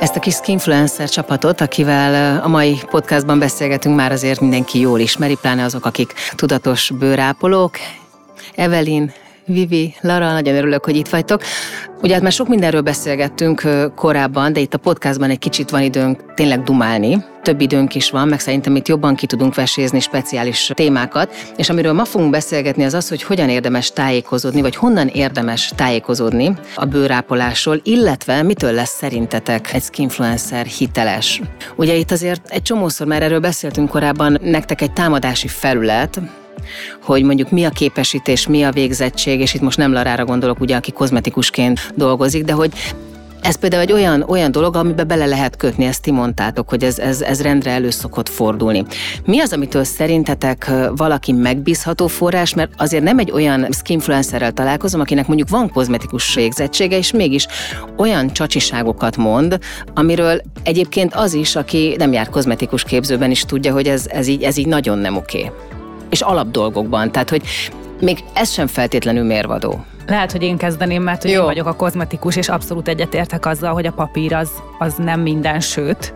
Ezt a kis skinfluencer csapatot, akivel a mai podcastban beszélgetünk, már azért mindenki jól ismeri, pláne azok, akik tudatos bőrápolók. Evelyn, Vivi, Lara, nagyon örülök, hogy itt vagytok. Ugye hát már sok mindenről beszélgettünk korábban, de itt a podcastban egy kicsit van időnk tényleg dumálni. Több időnk is van, meg szerintem itt jobban ki tudunk vesézni speciális témákat. És amiről ma fogunk beszélgetni, az az, hogy hogyan érdemes tájékozódni, vagy honnan érdemes tájékozódni a bőrápolásról, illetve mitől lesz szerintetek egy skinfluencer hiteles. Ugye itt azért egy csomószor már erről beszéltünk korábban, nektek egy támadási felület, hogy mondjuk mi a képesítés, mi a végzettség, és itt most nem Larára gondolok, ugye, aki kozmetikusként dolgozik, de hogy ez például egy olyan, olyan dolog, amiben bele lehet kötni, ezt ti mondtátok, hogy ez, ez, ez rendre elő szokott fordulni. Mi az, amitől szerintetek valaki megbízható forrás, mert azért nem egy olyan skinfluencerrel találkozom, akinek mondjuk van kozmetikus végzettsége, és mégis olyan csacsiságokat mond, amiről egyébként az is, aki nem jár kozmetikus képzőben is tudja, hogy ez, ez, így, ez így nagyon nem oké. Okay és alapdolgokban. Tehát, hogy még ez sem feltétlenül mérvadó. Lehet, hogy én kezdeném, mert hogy én vagyok a kozmetikus, és abszolút egyetértek azzal, hogy a papír az, az nem minden, sőt.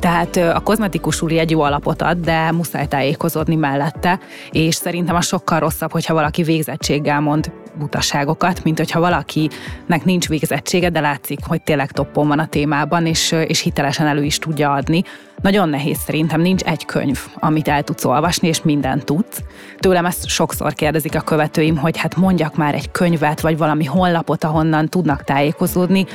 Tehát a kozmetikus úri egy jó alapot ad, de muszáj tájékozódni mellette, és szerintem a sokkal rosszabb, hogyha valaki végzettséggel mond butaságokat, mint hogyha valakinek nincs végzettsége, de látszik, hogy tényleg toppon van a témában, és, és hitelesen elő is tudja adni. Nagyon nehéz szerintem, nincs egy könyv, amit el tudsz olvasni, és mindent tudsz. Tőlem ezt sokszor kérdezik a követőim, hogy hát mondjak már egy könyvet, vagy valami honlapot, ahonnan tudnak tájékozódni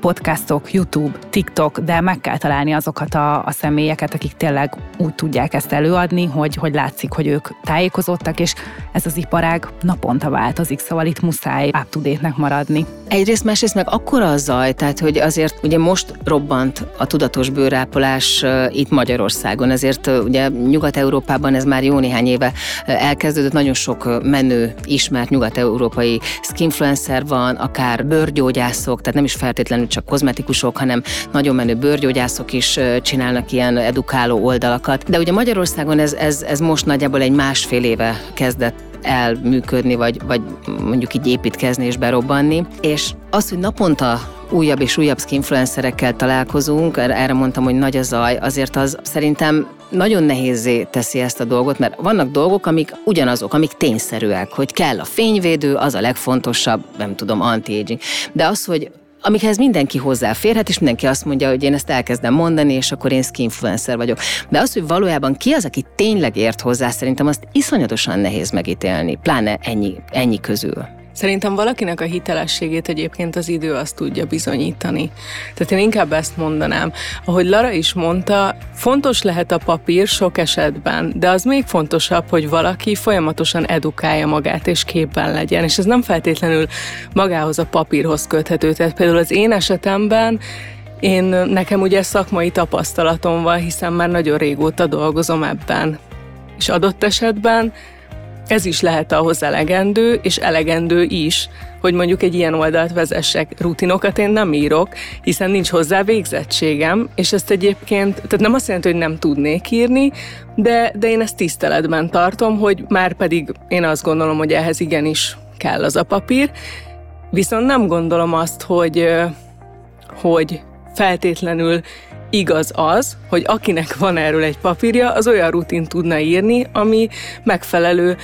podcastok, YouTube, TikTok, de meg kell találni azokat a, a személyeket, akik tényleg úgy tudják ezt előadni, hogy, hogy látszik, hogy ők tájékozottak, és ez az iparág naponta változik, szóval itt muszáj up maradni. Egyrészt, másrészt meg akkora a zaj, tehát hogy azért ugye most robbant a tudatos bőrápolás itt Magyarországon, ezért ugye Nyugat-Európában ez már jó néhány éve elkezdődött, nagyon sok menő, ismert nyugat-európai skinfluencer van, akár bőrgyógyászok, tehát nem is feltétlenül csak kozmetikusok, hanem nagyon menő bőrgyógyászok is csinálnak ilyen edukáló oldalakat. De ugye Magyarországon ez, ez, ez most nagyjából egy másfél éve kezdett elműködni, vagy, vagy mondjuk így építkezni és berobbanni. És az, hogy naponta újabb és újabb skinfluencerekkel találkozunk, erre mondtam, hogy nagy a zaj, azért az szerintem nagyon nehézé teszi ezt a dolgot, mert vannak dolgok, amik ugyanazok, amik tényszerűek, hogy kell a fényvédő, az a legfontosabb, nem tudom, anti-aging. De az, hogy amikhez mindenki hozzáférhet, és mindenki azt mondja, hogy én ezt elkezdem mondani, és akkor én skinfluencer vagyok. De az, hogy valójában ki az, aki tényleg ért hozzá, szerintem azt iszonyatosan nehéz megítélni, pláne ennyi, ennyi közül. Szerintem valakinek a hitelességét egyébként az idő azt tudja bizonyítani. Tehát én inkább ezt mondanám. Ahogy Lara is mondta, fontos lehet a papír sok esetben, de az még fontosabb, hogy valaki folyamatosan edukálja magát és képben legyen. És ez nem feltétlenül magához a papírhoz köthető. Tehát például az én esetemben én nekem ugye szakmai tapasztalatom van, hiszen már nagyon régóta dolgozom ebben. És adott esetben ez is lehet ahhoz elegendő, és elegendő is, hogy mondjuk egy ilyen oldalt vezessek. Rutinokat én nem írok, hiszen nincs hozzá végzettségem, és ezt egyébként, tehát nem azt jelenti, hogy nem tudnék írni, de, de én ezt tiszteletben tartom, hogy már pedig én azt gondolom, hogy ehhez igenis kell az a papír, viszont nem gondolom azt, hogy, hogy feltétlenül igaz az, hogy akinek van erről egy papírja, az olyan rutin tudna írni, ami megfelelő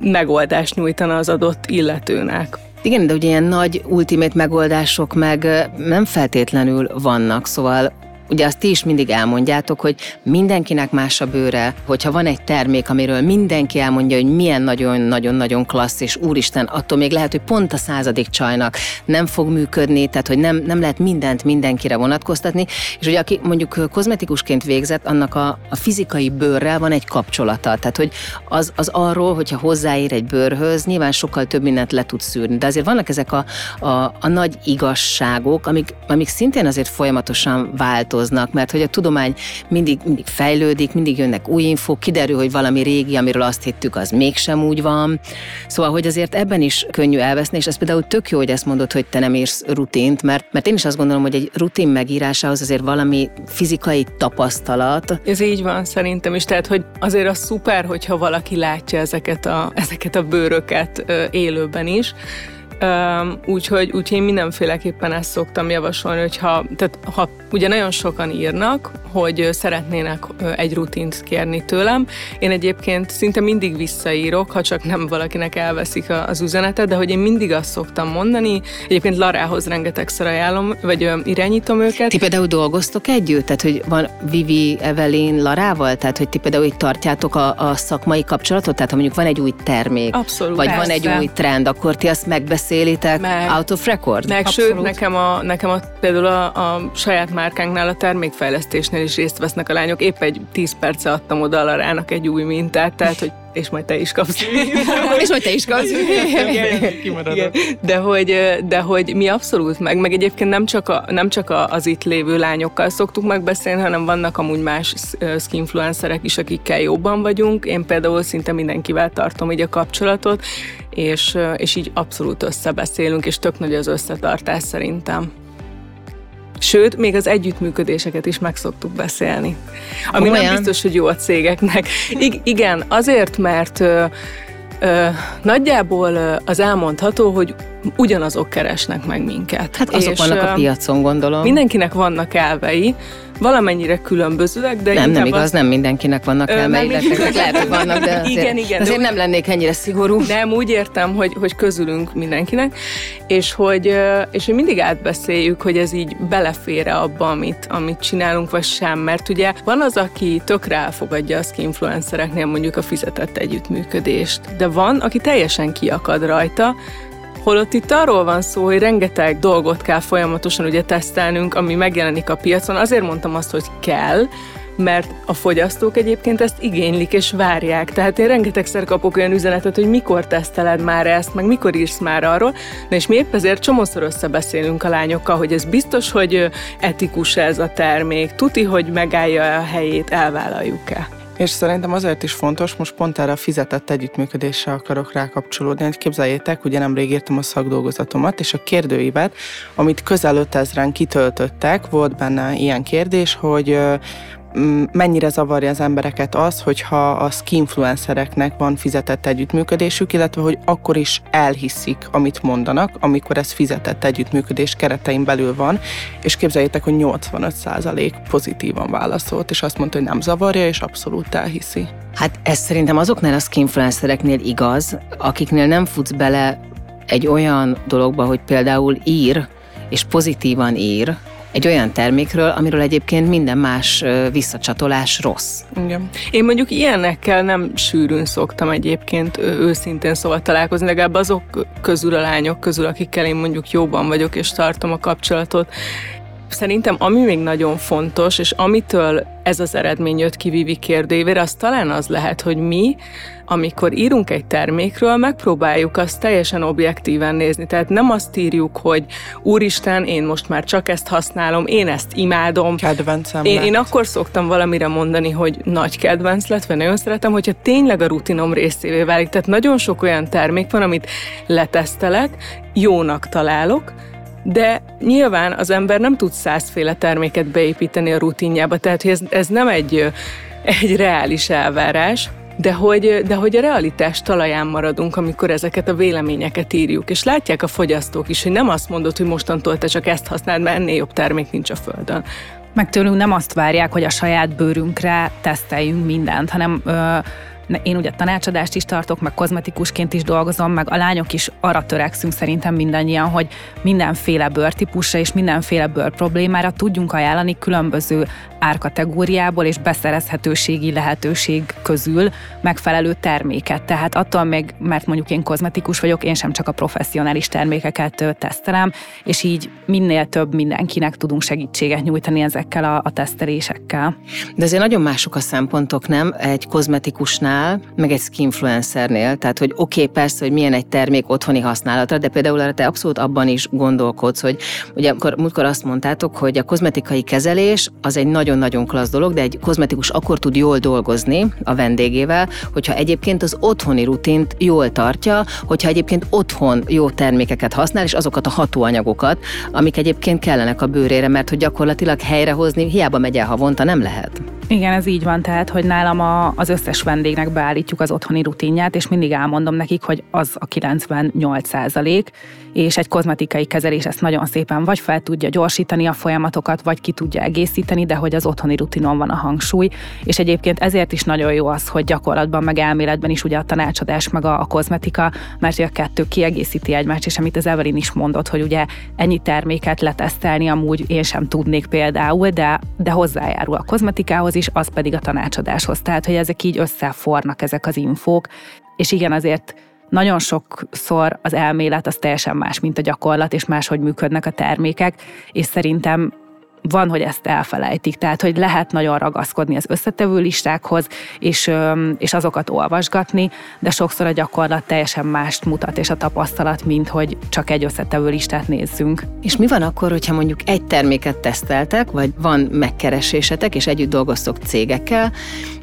megoldást nyújtana az adott illetőnek. Igen, de ugye ilyen nagy ultimate megoldások meg nem feltétlenül vannak, szóval Ugye azt ti is mindig elmondjátok, hogy mindenkinek más a bőre, hogyha van egy termék, amiről mindenki elmondja, hogy milyen nagyon-nagyon-nagyon klassz, és úristen, attól még lehet, hogy pont a századik csajnak nem fog működni, tehát hogy nem, nem lehet mindent mindenkire vonatkoztatni, és ugye aki mondjuk kozmetikusként végzett, annak a, a fizikai bőrrel van egy kapcsolata, tehát hogy az, az arról, hogyha hozzáér egy bőrhöz, nyilván sokkal több mindent le tud szűrni, de azért vannak ezek a, a, a nagy igazságok, amik, amik szintén azért folyamatosan változnak, változnak, mert hogy a tudomány mindig, mindig fejlődik, mindig jönnek új infók, kiderül, hogy valami régi, amiről azt hittük, az mégsem úgy van. Szóval, hogy azért ebben is könnyű elveszni, és ez például tök jó, hogy ezt mondod, hogy te nem írsz rutint, mert, mert én is azt gondolom, hogy egy rutin megírásához azért valami fizikai tapasztalat. Ez így van szerintem is, tehát hogy azért az szuper, hogyha valaki látja ezeket a, ezeket a bőröket élőben is, Úgyhogy, úgyhogy én mindenféleképpen ezt szoktam javasolni, hogyha, tehát ha ugye nagyon sokan írnak, hogy szeretnének egy rutint kérni tőlem, én egyébként szinte mindig visszaírok, ha csak nem valakinek elveszik az üzenetet, de hogy én mindig azt szoktam mondani, egyébként Larához rengetegszer ajánlom, vagy irányítom őket. Ti például dolgoztok együtt? Tehát, hogy van Vivi, Evelyn, Larával? Tehát, hogy ti például így tartjátok a, a szakmai kapcsolatot? Tehát, ha mondjuk van egy új termék, Abszolút, vagy persze. van egy új trend, akkor ti azt megbeszélitek meg, out of record? Meg, Abszolút. sőt, nekem, a, nekem a, például a, a saját márkánknál, a termékfejlesztésnél is részt vesznek a lányok. Épp egy 10 perce adtam oda a Larának egy új mintát, tehát, hogy és majd te is kapsz. és majd te is kapsz. Igen, de, hogy, de hogy mi abszolút meg, meg egyébként nem csak, a, nem csak az itt lévő lányokkal szoktuk megbeszélni, hanem vannak amúgy más skinfluencerek is, akikkel jobban vagyunk. Én például szinte mindenkivel tartom így a kapcsolatot, és, és így abszolút összebeszélünk, és tök nagy az összetartás szerintem. Sőt, még az együttműködéseket is meg szoktuk beszélni. Ami Olyan? nem biztos, hogy jó a cégeknek. I- igen, azért, mert ö, ö, nagyjából az elmondható, hogy ugyanazok keresnek meg minket. Hát azok és vannak a piacon, gondolom. Mindenkinek vannak elvei, valamennyire különbözőek, de Nem, nem igaz, az... nem mindenkinek vannak elmei, lehet, hogy vannak, de azért, igen, igen, azért nem lennék ennyire szigorú. Nem, úgy értem, hogy, hogy közülünk mindenkinek, és hogy, és hogy mindig átbeszéljük, hogy ez így belefére abba, amit, amit csinálunk, vagy sem, mert ugye van az, aki tökre elfogadja az influencereknél mondjuk a fizetett együttműködést, de van, aki teljesen kiakad rajta, Holott itt arról van szó, hogy rengeteg dolgot kell folyamatosan ugye tesztelnünk, ami megjelenik a piacon. Azért mondtam azt, hogy kell, mert a fogyasztók egyébként ezt igénylik és várják. Tehát én rengetegszer kapok olyan üzenetet, hogy mikor teszteled már ezt, meg mikor írsz már arról. Na és mi épp ezért csomószor összebeszélünk a lányokkal, hogy ez biztos, hogy etikus ez a termék, tuti, hogy megállja a helyét, elvállaljuk-e. És szerintem azért is fontos, most pont erre a fizetett együttműködésre akarok rákapcsolódni, hogy képzeljétek, ugye nemrég írtam a szakdolgozatomat, és a kérdőívet, amit közel 5000-en kitöltöttek, volt benne ilyen kérdés, hogy mennyire zavarja az embereket az, hogyha a skinfluencereknek van fizetett együttműködésük, illetve hogy akkor is elhiszik, amit mondanak, amikor ez fizetett együttműködés keretein belül van, és képzeljétek, hogy 85% pozitívan válaszolt, és azt mondta, hogy nem zavarja, és abszolút elhiszi. Hát ez szerintem azoknál a skinfluencereknél igaz, akiknél nem futsz bele egy olyan dologba, hogy például ír, és pozitívan ír, egy olyan termékről, amiről egyébként minden más visszacsatolás rossz. Igen. Én mondjuk ilyenekkel nem sűrűn szoktam egyébként őszintén szóval találkozni, legalább azok közül a lányok közül, akikkel én mondjuk jóban vagyok és tartom a kapcsolatot, Szerintem ami még nagyon fontos, és amitől ez az eredmény jött ki Vivi kérdévére, az talán az lehet, hogy mi, amikor írunk egy termékről, megpróbáljuk azt teljesen objektíven nézni. Tehát nem azt írjuk, hogy úristen, én most már csak ezt használom, én ezt imádom. Kedvencem én, én akkor szoktam valamire mondani, hogy nagy kedvenc lett, vagy nagyon szeretem, hogyha tényleg a rutinom részévé válik. Tehát nagyon sok olyan termék van, amit letesztelek, jónak találok, de nyilván az ember nem tud százféle terméket beépíteni a rutinjába, tehát ez, ez nem egy, egy reális elvárás, de hogy, de hogy a realitás talaján maradunk, amikor ezeket a véleményeket írjuk, és látják a fogyasztók is, hogy nem azt mondod, hogy mostantól te csak ezt használd, mert ennél jobb termék nincs a földön. Meg tőlünk nem azt várják, hogy a saját bőrünkre teszteljünk mindent, hanem ö, én ugye tanácsadást is tartok, meg kozmetikusként is dolgozom, meg a lányok is arra törekszünk szerintem mindannyian, hogy mindenféle bőrtípusra és mindenféle bőr problémára tudjunk ajánlani különböző árkategóriából és beszerezhetőségi lehetőség közül megfelelő terméket. Tehát attól még, mert mondjuk én kozmetikus vagyok, én sem csak a professzionális termékeket tesztelem, és így minél több mindenkinek tudunk segítséget nyújtani ezekkel a, a tesztelésekkel. De azért nagyon mások a szempontok, nem? Egy kozmetikusnál, meg egy skinfluencernél, tehát hogy oké, okay, persze, hogy milyen egy termék otthoni használatra, de például arra te abszolút abban is gondolkodsz, hogy ugye amikor múltkor azt mondtátok, hogy a kozmetikai kezelés az egy nagy nagyon-nagyon klassz dolog, de egy kozmetikus akkor tud jól dolgozni a vendégével, hogyha egyébként az otthoni rutint jól tartja, hogyha egyébként otthon jó termékeket használ, és azokat a hatóanyagokat, amik egyébként kellenek a bőrére, mert hogy gyakorlatilag helyrehozni hiába megy el havonta, nem lehet. Igen, ez így van, tehát, hogy nálam a, az összes vendégnek beállítjuk az otthoni rutinját, és mindig elmondom nekik, hogy az a 98 százalék, és egy kozmetikai kezelés ezt nagyon szépen vagy fel tudja gyorsítani a folyamatokat, vagy ki tudja egészíteni, de hogy az otthoni rutinon van a hangsúly, és egyébként ezért is nagyon jó az, hogy gyakorlatban, meg elméletben is ugye a tanácsadás, meg a, a kozmetika, mert a kettő kiegészíti egymást, és amit az Evelyn is mondott, hogy ugye ennyi terméket letesztelni amúgy én sem tudnék például, de, de hozzájárul a kozmetikához is, az pedig a tanácsadáshoz. Tehát, hogy ezek így összefornak ezek az infók, és igen, azért nagyon sokszor az elmélet az teljesen más, mint a gyakorlat, és máshogy működnek a termékek, és szerintem van, hogy ezt elfelejtik. Tehát, hogy lehet nagyon ragaszkodni az összetevő listákhoz, és, és azokat olvasgatni, de sokszor a gyakorlat teljesen mást mutat, és a tapasztalat, mint hogy csak egy összetevő listát nézzünk. És mi van akkor, hogyha mondjuk egy terméket teszteltek, vagy van megkeresésetek, és együtt dolgoztok cégekkel,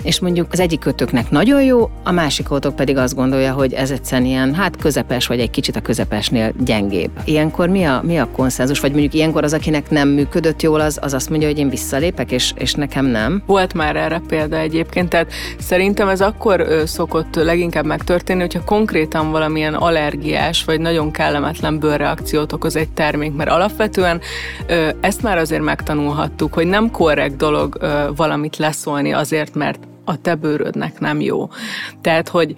és mondjuk az egyik kötöknek nagyon jó, a másik pedig azt gondolja, hogy ez egyszerűen ilyen, hát közepes, vagy egy kicsit a közepesnél gyengébb. Ilyenkor mi a, mi a konszenzus, vagy mondjuk ilyenkor az, akinek nem működött jól, az, az azt mondja, hogy én visszalépek, és, és nekem nem. Volt már erre példa egyébként, tehát szerintem ez akkor szokott leginkább megtörténni, hogyha konkrétan valamilyen allergiás, vagy nagyon kellemetlen bőrreakciót okoz egy termék, mert alapvetően ezt már azért megtanulhattuk, hogy nem korrekt dolog valamit leszólni azért, mert a te bőrödnek nem jó. Tehát, hogy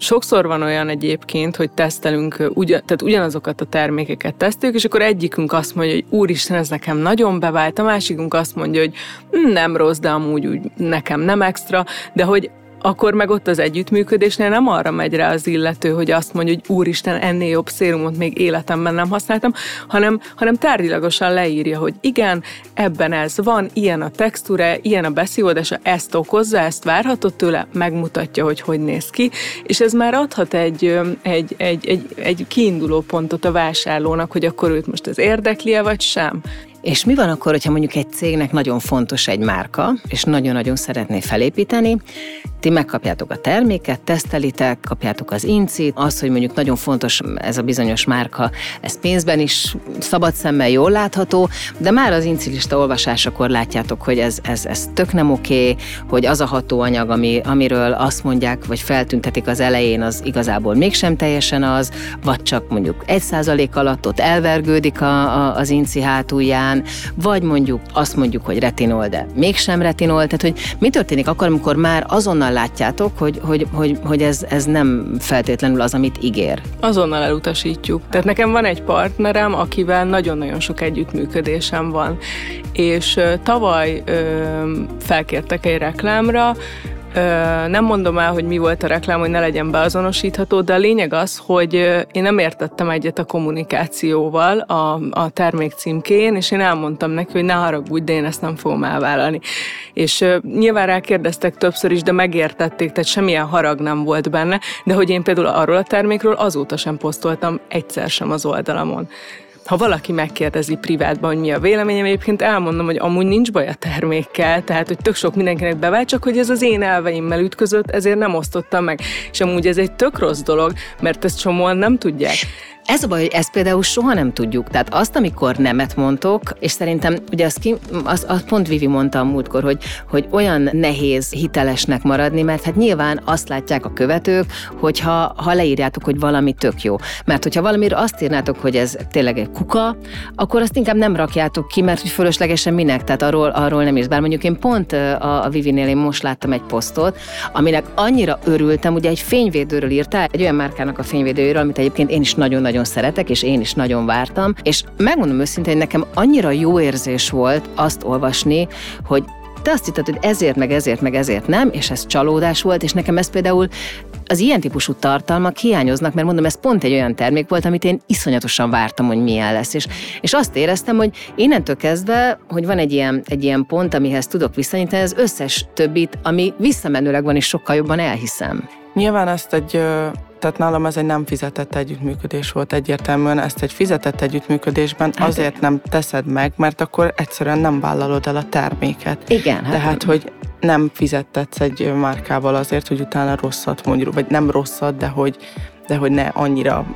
Sokszor van olyan egyébként, hogy tesztelünk, ugyan, tehát ugyanazokat a termékeket teszteljük, és akkor egyikünk azt mondja, hogy úristen, ez nekem nagyon bevált, a másikunk azt mondja, hogy hm, nem rossz, de amúgy úgy nekem nem extra, de hogy akkor meg ott az együttműködésnél nem arra megy rá az illető, hogy azt mondja, hogy úristen, ennél jobb szérumot még életemben nem használtam, hanem, hanem tárgyilagosan leírja, hogy igen, ebben ez van, ilyen a textúra, ilyen a beszívódása, ezt okozza, ezt várhatott tőle, megmutatja, hogy hogy néz ki, és ez már adhat egy, egy, egy, egy, egy kiinduló pontot a vásárlónak, hogy akkor őt most ez érdekli-e, vagy sem. És mi van akkor, hogyha mondjuk egy cégnek nagyon fontos egy márka, és nagyon-nagyon szeretné felépíteni, ti megkapjátok a terméket, tesztelitek, kapjátok az incit, az, hogy mondjuk nagyon fontos ez a bizonyos márka, ez pénzben is szabad szemmel jól látható, de már az incilista olvasásakor látjátok, hogy ez, ez, ez tök nem oké, hogy az a hatóanyag, ami, amiről azt mondják, vagy feltüntetik az elején, az igazából mégsem teljesen az, vagy csak mondjuk egy százalék alatt ott elvergődik a, a, az inci hátulján, vagy mondjuk azt mondjuk, hogy retinol, de mégsem retinol, tehát hogy mi történik akkor, amikor már azonnal látjátok, hogy, hogy, hogy, hogy ez, ez nem feltétlenül az, amit ígér? Azonnal elutasítjuk. Tehát nekem van egy partnerem, akivel nagyon-nagyon sok együttműködésem van, és tavaly ö, felkértek egy reklámra, nem mondom el, hogy mi volt a reklám, hogy ne legyen beazonosítható, de a lényeg az, hogy én nem értettem egyet a kommunikációval a, a termék címkén, és én elmondtam neki, hogy ne haragudj, de én ezt nem fogom elvállalni. És nyilván rákérdeztek többször is, de megértették, tehát semmilyen harag nem volt benne, de hogy én például arról a termékről azóta sem posztoltam egyszer sem az oldalamon ha valaki megkérdezi privátban, hogy mi a véleményem, egyébként elmondom, hogy amúgy nincs baj a termékkel, tehát hogy tök sok mindenkinek bevált, csak hogy ez az én elveimmel ütközött, ezért nem osztottam meg. És amúgy ez egy tök rossz dolog, mert ezt csomóan nem tudják. Ez a baj, hogy ezt például soha nem tudjuk. Tehát azt, amikor nemet mondtok, és szerintem ugye azt, ki, azt pont Vivi mondta a múltkor, hogy, hogy olyan nehéz hitelesnek maradni, mert hát nyilván azt látják a követők, hogyha ha leírjátok, hogy valami tök jó. Mert hogyha valamiről azt írnátok, hogy ez tényleg egy kuka, akkor azt inkább nem rakjátok ki, mert hogy fölöslegesen minek, tehát arról, arról nem is. Bár mondjuk én pont a, a Vivinél én most láttam egy posztot, aminek annyira örültem, ugye egy fényvédőről írtál, egy olyan márkának a fényvédőjéről, amit egyébként én is nagyon-nagyon nagyon szeretek, és én is nagyon vártam, és megmondom őszintén, hogy nekem annyira jó érzés volt azt olvasni, hogy te azt hitted, hogy ezért, meg ezért, meg ezért nem, és ez csalódás volt, és nekem ez például az ilyen típusú tartalmak hiányoznak, mert mondom, ez pont egy olyan termék volt, amit én iszonyatosan vártam, hogy milyen lesz. És, és azt éreztem, hogy innentől kezdve, hogy van egy ilyen, egy ilyen pont, amihez tudok viszonyítani, az összes többit, ami visszamenőleg van, és sokkal jobban elhiszem. Nyilván ezt egy tehát nálam ez egy nem fizetett együttműködés volt egyértelműen. Ezt egy fizetett együttműködésben hát azért nem teszed meg, mert akkor egyszerűen nem vállalod el a terméket. Igen. Hát Tehát, hogy nem fizettetsz egy márkával azért, hogy utána rosszat mondjuk, vagy nem rosszat, de hogy, de hogy ne annyira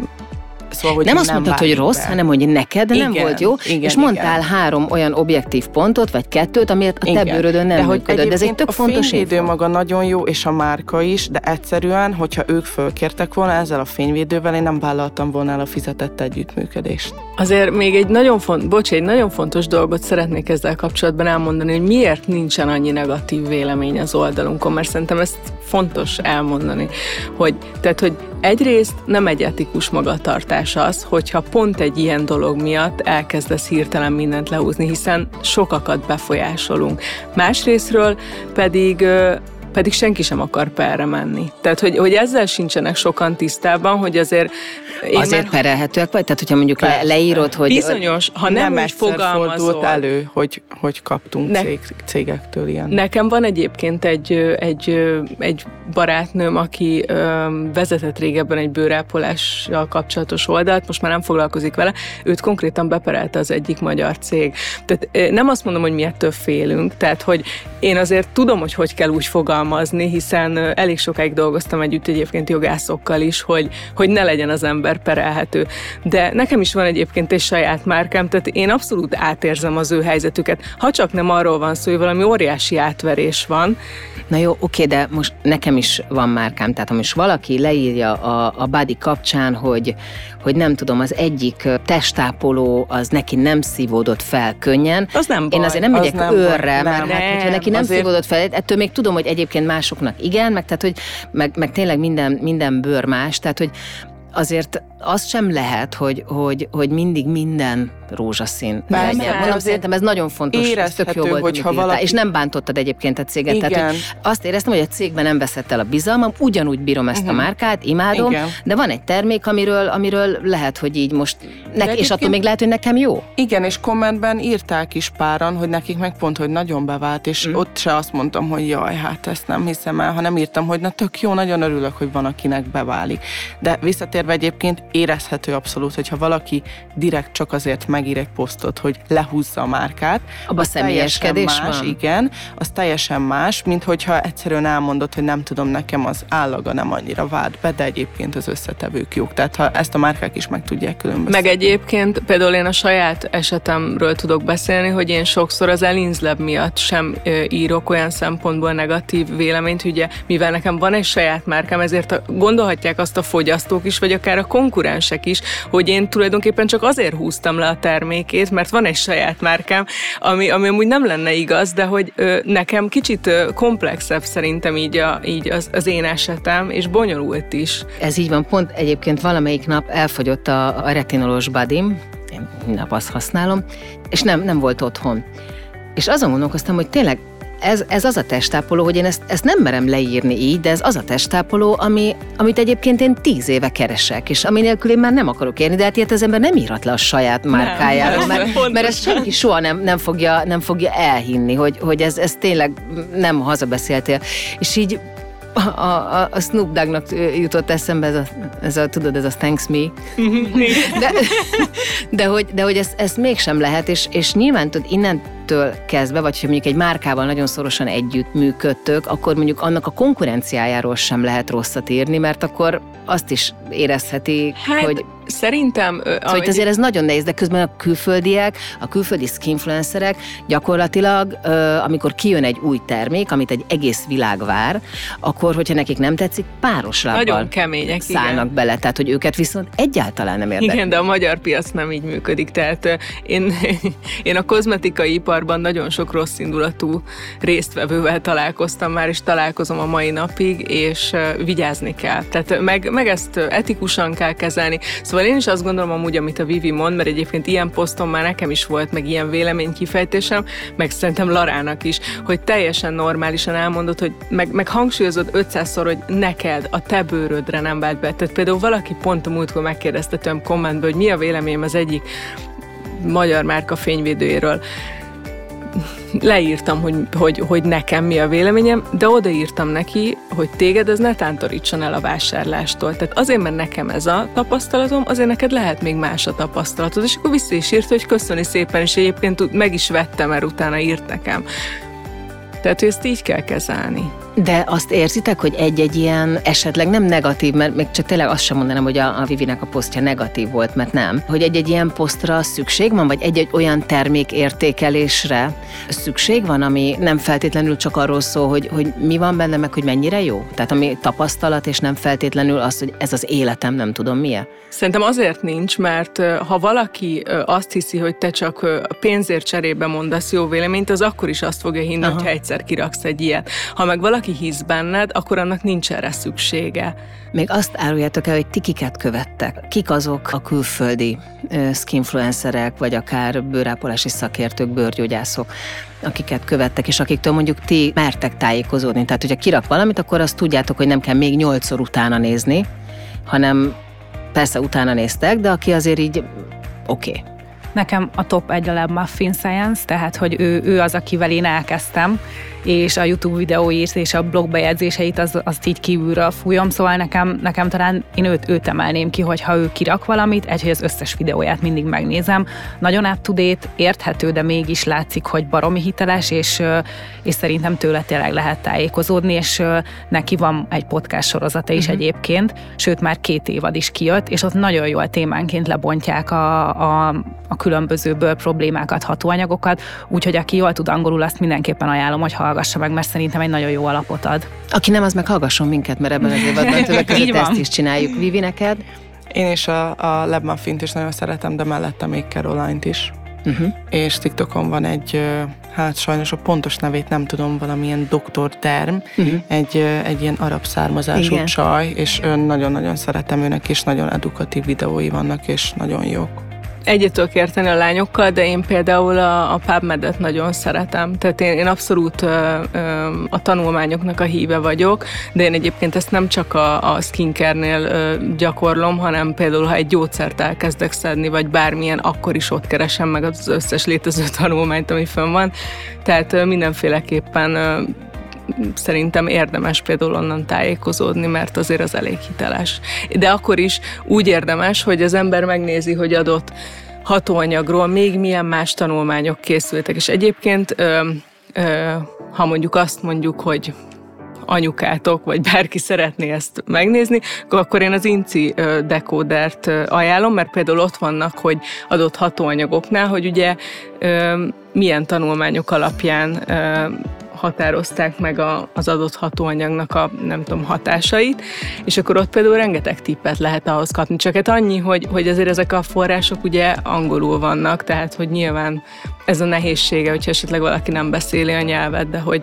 Szóval, hogy nem azt mondtad, hogy rossz, be. hanem hogy neked igen, nem volt jó, igen, és mondtál igen. három olyan objektív pontot, vagy kettőt, amiért a te bőrödön nem de hogy működött. De ez egy tök a fontos fényvédő maga nagyon jó, és a márka is, de egyszerűen, hogyha ők fölkértek volna ezzel a fényvédővel, én nem vállaltam volna el a fizetett együttműködést. Azért még egy nagyon font, bocs, egy nagyon fontos dolgot szeretnék ezzel kapcsolatban elmondani, hogy miért nincsen annyi negatív vélemény az oldalunkon, mert szerintem ezt fontos elmondani, hogy, tehát, hogy egyrészt nem egy etikus magatartás az, hogyha pont egy ilyen dolog miatt elkezdesz hirtelen mindent lehúzni, hiszen sokakat befolyásolunk. Másrésztről pedig pedig senki sem akar perre menni. Tehát, hogy, hogy ezzel sincsenek sokan tisztában, hogy azért... Én azért már... perelhetőek vagy? Tehát, hogyha mondjuk Persze. leírod, hogy... Bizonyos, ha nem, nem úgy fogalmazol... elő, hogy, hogy kaptunk ne... cég, cégektől ilyen. Nekem van egyébként egy, egy, egy barátnőm, aki vezetett régebben egy bőrápolással kapcsolatos oldalt, most már nem foglalkozik vele, őt konkrétan beperelte az egyik magyar cég. Tehát nem azt mondom, hogy mi ettől félünk, tehát hogy én azért tudom, hogy hogy kell úgy fogalmazni, hiszen elég sokáig dolgoztam együtt egyébként jogászokkal is, hogy, hogy ne legyen az ember perelhető. De nekem is van egyébként egy saját márkám, tehát én abszolút átérzem az ő helyzetüket. Ha csak nem arról van szó, hogy valami óriási átverés van. Na jó, oké, de most nekem is van márkám, tehát ha most valaki leírja a, a body kapcsán, hogy, hogy nem tudom, az egyik testápoló az neki nem szívódott fel könnyen. Az nem baj. Én azért nem megyek őrre, mert nem, hát, hogyha neki nem azért... szívódott fel, ettől még tudom, hogy egyébként másoknak igen, meg, tehát, hogy, meg, meg tényleg minden, minden bőr más, tehát hogy azért az sem lehet, hogy, hogy, hogy mindig minden rózsaszín Persze, legyen. Mondom, szerintem ez nagyon fontos, ez tök jó volt, hogyha valaki... és nem bántottad egyébként a céget. Igen. Tehát, hogy azt éreztem, hogy a cégben nem veszett el a bizalmam, ugyanúgy bírom ezt uh-huh. a mhm. márkát, imádom, Igen. de van egy termék, amiről, amiről lehet, hogy így most, nek, és attól még lehet, hogy nekem jó. Igen, és kommentben írták is páran, hogy nekik meg pont, hogy nagyon bevált, és mm. ott se azt mondtam, hogy jaj, hát ezt nem hiszem el, hanem írtam, hogy na tök jó, nagyon örülök, hogy van, akinek beválik. De visszatérve egyébként érezhető abszolút, hogyha valaki direkt csak azért megír egy posztot, hogy lehúzza a márkát. Abba személyeskedés más, van? Igen, az teljesen más, mint hogyha egyszerűen elmondod, hogy nem tudom, nekem az állaga nem annyira vád be, de egyébként az összetevők jók. Tehát ha ezt a márkák is meg tudják különböztetni. Meg egyébként például én a saját esetemről tudok beszélni, hogy én sokszor az Elinzleb miatt sem írok olyan szempontból negatív véleményt, ugye, mivel nekem van egy saját márkám, ezért gondolhatják azt a fogyasztók is, vagy akár a konkurensek is, hogy én tulajdonképpen csak azért húztam le a termékét, mert van egy saját márkám, ami, ami amúgy nem lenne igaz, de hogy ö, nekem kicsit ö, komplexebb szerintem így, a, így az, az én esetem, és bonyolult is. Ez így van, pont egyébként valamelyik nap elfogyott a, a retinolos badim, én nap azt használom, és nem, nem volt otthon. És azon gondolkoztam, hogy tényleg ez, ez az a testápoló, hogy én ezt, ezt nem merem leírni így, de ez az a testápoló, ami, amit egyébként én tíz éve keresek, és ami nélkül én már nem akarok érni, de hát ilyet az ember nem írhat le a saját márkájáról, mert, mert ezt senki soha nem, nem, fogja, nem fogja elhinni, hogy, hogy ez, ez tényleg nem hazabeszéltél. És így a, a, a Snoop Doggnak jutott eszembe ez a, ez a, tudod, ez a thanks me. De, de hogy, de hogy ezt, ezt mégsem lehet, és, és nyilván tud innentől kezdve, vagy ha mondjuk egy márkával nagyon szorosan együtt működtök, akkor mondjuk annak a konkurenciájáról sem lehet rosszat írni, mert akkor azt is érezheti, hát, hogy Szerintem... Szóval ahogy... azért ez nagyon nehéz, de közben a külföldiek, a külföldi skinfluencerek gyakorlatilag, amikor kijön egy új termék, amit egy egész világ vár, akkor, hogyha nekik nem tetszik, páros lábbal Nagyon kemények, szállnak igen. bele, tehát hogy őket viszont egyáltalán nem érdekli. Igen, de a magyar piac nem így működik, tehát én, én a kozmetikai iparban nagyon sok rossz indulatú résztvevővel találkoztam már, és találkozom a mai napig, és vigyázni kell. Tehát meg, meg ezt etikusan kell kezelni. Szóval én is azt gondolom amúgy, amit a Vivi mond, mert egyébként ilyen poszton már nekem is volt, meg ilyen véleménykifejtésem, meg szerintem Larának is, hogy teljesen normálisan elmondod, hogy meg, meg hangsúlyozod 500-szor, hogy neked, a te bőrödre nem vált be. Tehát például valaki pont a múltkor megkérdezte tőlem kommentből, hogy mi a véleményem az egyik magyar márka fényvédőjéről leírtam, hogy, hogy, hogy nekem mi a véleményem, de odaírtam neki, hogy téged ez ne tántorítson el a vásárlástól. Tehát azért, mert nekem ez a tapasztalatom, azért neked lehet még más a tapasztalatod. És akkor vissza is írt, hogy köszöni szépen, és egyébként meg is vettem, mert utána írt nekem. Tehát, hogy ezt így kell kezelni. De azt érzitek, hogy egy-egy ilyen esetleg nem negatív, mert még csak tényleg azt sem mondanám, hogy a, a Vivinek a posztja negatív volt, mert nem. Hogy egy-egy ilyen posztra szükség van, vagy egy-egy olyan termék értékelésre szükség van, ami nem feltétlenül csak arról szól, hogy, hogy mi van benne, meg hogy mennyire jó? Tehát ami tapasztalat, és nem feltétlenül az, hogy ez az életem, nem tudom milyen. Szerintem azért nincs, mert ha valaki azt hiszi, hogy te csak pénzért cserébe mondasz jó véleményt, az akkor is azt fogja hinni, Aha. hogy egyszer kiraksz egy ilyet. Ha meg valaki hisz benned, akkor annak nincs erre szüksége. Még azt áruljátok el, hogy ti kiket követtek. Kik azok a külföldi skinfluencerek, vagy akár bőrápolási szakértők, bőrgyógyászok, akiket követtek, és akiktől mondjuk ti mertek tájékozódni. Tehát, hogyha kirak valamit, akkor azt tudjátok, hogy nem kell még nyolcszor utána nézni, hanem persze utána néztek, de aki azért így oké. Okay. Nekem a top egy a Lab Muffin Science, tehát hogy ő, ő az, akivel én elkezdtem, és a YouTube videóit és a blogbejegyzéseit az, azt így kívülről fújom, szóval nekem, nekem talán én őt, őt emelném ki, hogyha ő kirak valamit, egy, hogy az összes videóját mindig megnézem. Nagyon up to date, érthető, de mégis látszik, hogy baromi hiteles, és, és szerintem tőle tényleg lehet tájékozódni, és neki van egy podcast sorozata is uh-huh. egyébként, sőt már két évad is kijött, és ott nagyon jól témánként lebontják a, a, a különböző problémákat, hatóanyagokat, úgyhogy aki jól tud angolul, azt mindenképpen ajánlom, hogy hallgassa meg, mert szerintem egy nagyon jó alapot ad. Aki nem, az meg hallgasson minket, mert ebben az évadban tőle között ezt is csináljuk. Vivi, neked? Én is a, a Lebmuffint is nagyon szeretem, de mellette még Caroline-t is. Uh-huh. És TikTokon van egy, hát sajnos a pontos nevét nem tudom, valamilyen doktor term, uh-huh. egy, egy ilyen arab származású Igen. csaj, és nagyon-nagyon szeretem őnek, és nagyon edukatív videói vannak, és nagyon jók egyet tudok érteni a lányokkal, de én például a, a PubMed-et nagyon szeretem. Tehát én, én abszolút ö, ö, a tanulmányoknak a híve vagyok, de én egyébként ezt nem csak a, a skincare-nél ö, gyakorlom, hanem például, ha egy gyógyszert elkezdek szedni, vagy bármilyen, akkor is ott keresem meg az összes létező tanulmányt, ami fönn van. Tehát ö, mindenféleképpen ö, szerintem érdemes például onnan tájékozódni, mert azért az elég hiteles. De akkor is úgy érdemes, hogy az ember megnézi, hogy adott hatóanyagról még milyen más tanulmányok készültek. És egyébként, ö, ö, ha mondjuk azt mondjuk, hogy anyukátok, vagy bárki szeretné ezt megnézni, akkor én az INCI dekódert ajánlom, mert például ott vannak, hogy adott hatóanyagoknál, hogy ugye milyen tanulmányok alapján határozták meg a, az adott hatóanyagnak a nem tudom, hatásait, és akkor ott például rengeteg tippet lehet ahhoz kapni. Csak hát annyi, hogy, hogy azért ezek a források ugye angolul vannak, tehát hogy nyilván ez a nehézsége, hogyha esetleg valaki nem beszéli a nyelvet, de hogy,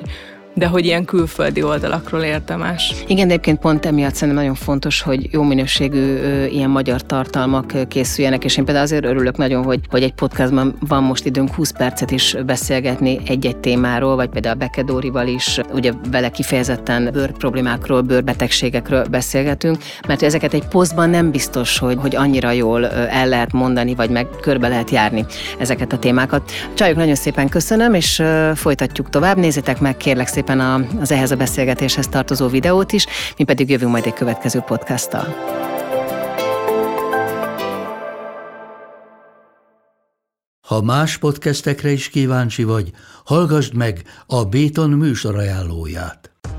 de hogy ilyen külföldi oldalakról érdemes. Igen, egyébként pont emiatt szerintem nagyon fontos, hogy jó minőségű ilyen magyar tartalmak készüljenek, és én például azért örülök nagyon, hogy, hogy egy podcastban van most időnk 20 percet is beszélgetni egy-egy témáról, vagy például a Bekedórival is, ugye vele kifejezetten bőr problémákról, bőrbetegségekről beszélgetünk, mert ezeket egy posztban nem biztos, hogy, hogy annyira jól el lehet mondani, vagy meg körbe lehet járni ezeket a témákat. Csajok, nagyon szépen köszönöm, és folytatjuk tovább. Nézzétek meg kérlek szépen szépen az ehhez a beszélgetéshez tartozó videót is, mi pedig jövünk majd egy következő podcasttal. Ha más podcastekre is kíváncsi vagy, hallgassd meg a Béton műsor ajánlóját.